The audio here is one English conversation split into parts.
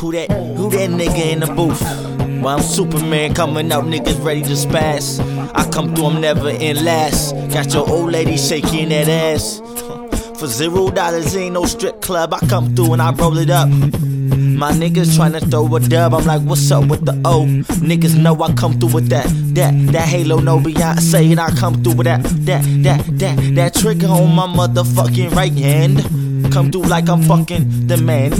Who that? Who that nigga in the booth? Well, I'm Superman coming out, niggas ready to spaz. I come through, I'm never in last. Got your old lady shaking that ass. For zero dollars, ain't no strip club. I come through and I roll it up. My niggas tryna throw a dub. I'm like, what's up with the O? Niggas know I come through with that, that, that Halo, no Beyonce, and I come through with that, that, that, that, that trigger on my motherfucking right hand. Come through like I'm fucking the man.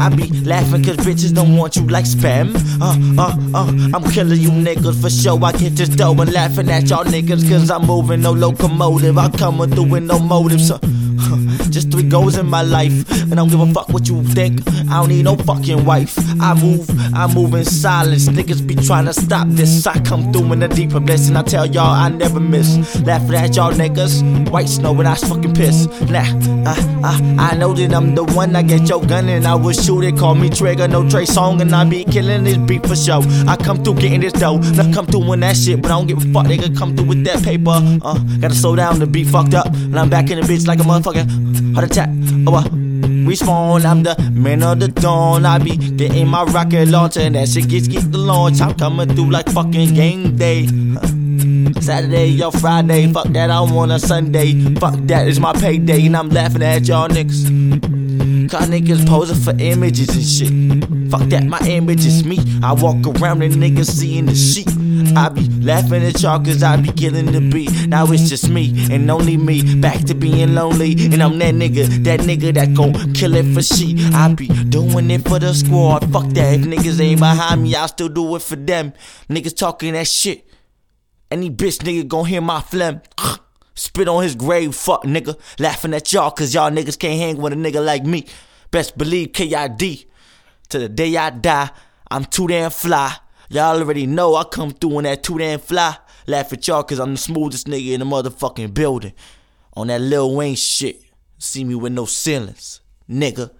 I be laughing cause bitches don't want you like spam. Uh, uh, uh, I'm killing you niggas for sure. I get this dough and laughing at y'all niggas cause I'm moving no locomotive. I'm coming through with no motive. So, just three goals in my life, and I don't give a fuck what you think. I don't need no fucking wife. I move, I move in silence. Niggas be trying to stop this. I come through in a deeper bliss, and I tell y'all I never miss. Laughing at y'all niggas, white snow when I fucking piss. Nah, uh, uh, I know that I'm the one. I get your gun and I will shoot it. Call me Trigger, no Trey Song, and I be killing this beat for show. I come through getting this dough, I come through with that shit, but I don't give a fuck. Nigga come through with that paper. Uh, gotta slow down the beat fucked up, and I'm back in the bitch like a motherfucker. Heart attack, oh uh, Respawn, I'm the man of the dawn. I be getting my rocket launcher, and that shit gets get the launch. I'm coming through like fucking game day. Saturday or Friday, fuck that, I want a Sunday. Fuck that, it's my payday, and I'm laughing at y'all niggas. Cause niggas posing for images and shit. Fuck that, my image is me. I walk around and niggas seeing the sheep. Mm. I be laughing at y'all cause I be killing the beat. Now it's just me and only me. Back to being lonely. And I'm that nigga, that nigga that gon' kill it for she. I be doing it for the squad. Fuck that. If niggas ain't behind me, I'll still do it for them. Niggas talking that shit. Any bitch nigga gon' hear my phlegm. Spit on his grave, fuck nigga. Laughing at y'all cause y'all niggas can't hang with a nigga like me. Best believe KID. To the day I die, I'm too damn fly. Y'all already know I come through on that too damn fly. Laugh at y'all cause I'm the smoothest nigga in the motherfucking building. On that Lil Wayne shit. See me with no ceilings, nigga.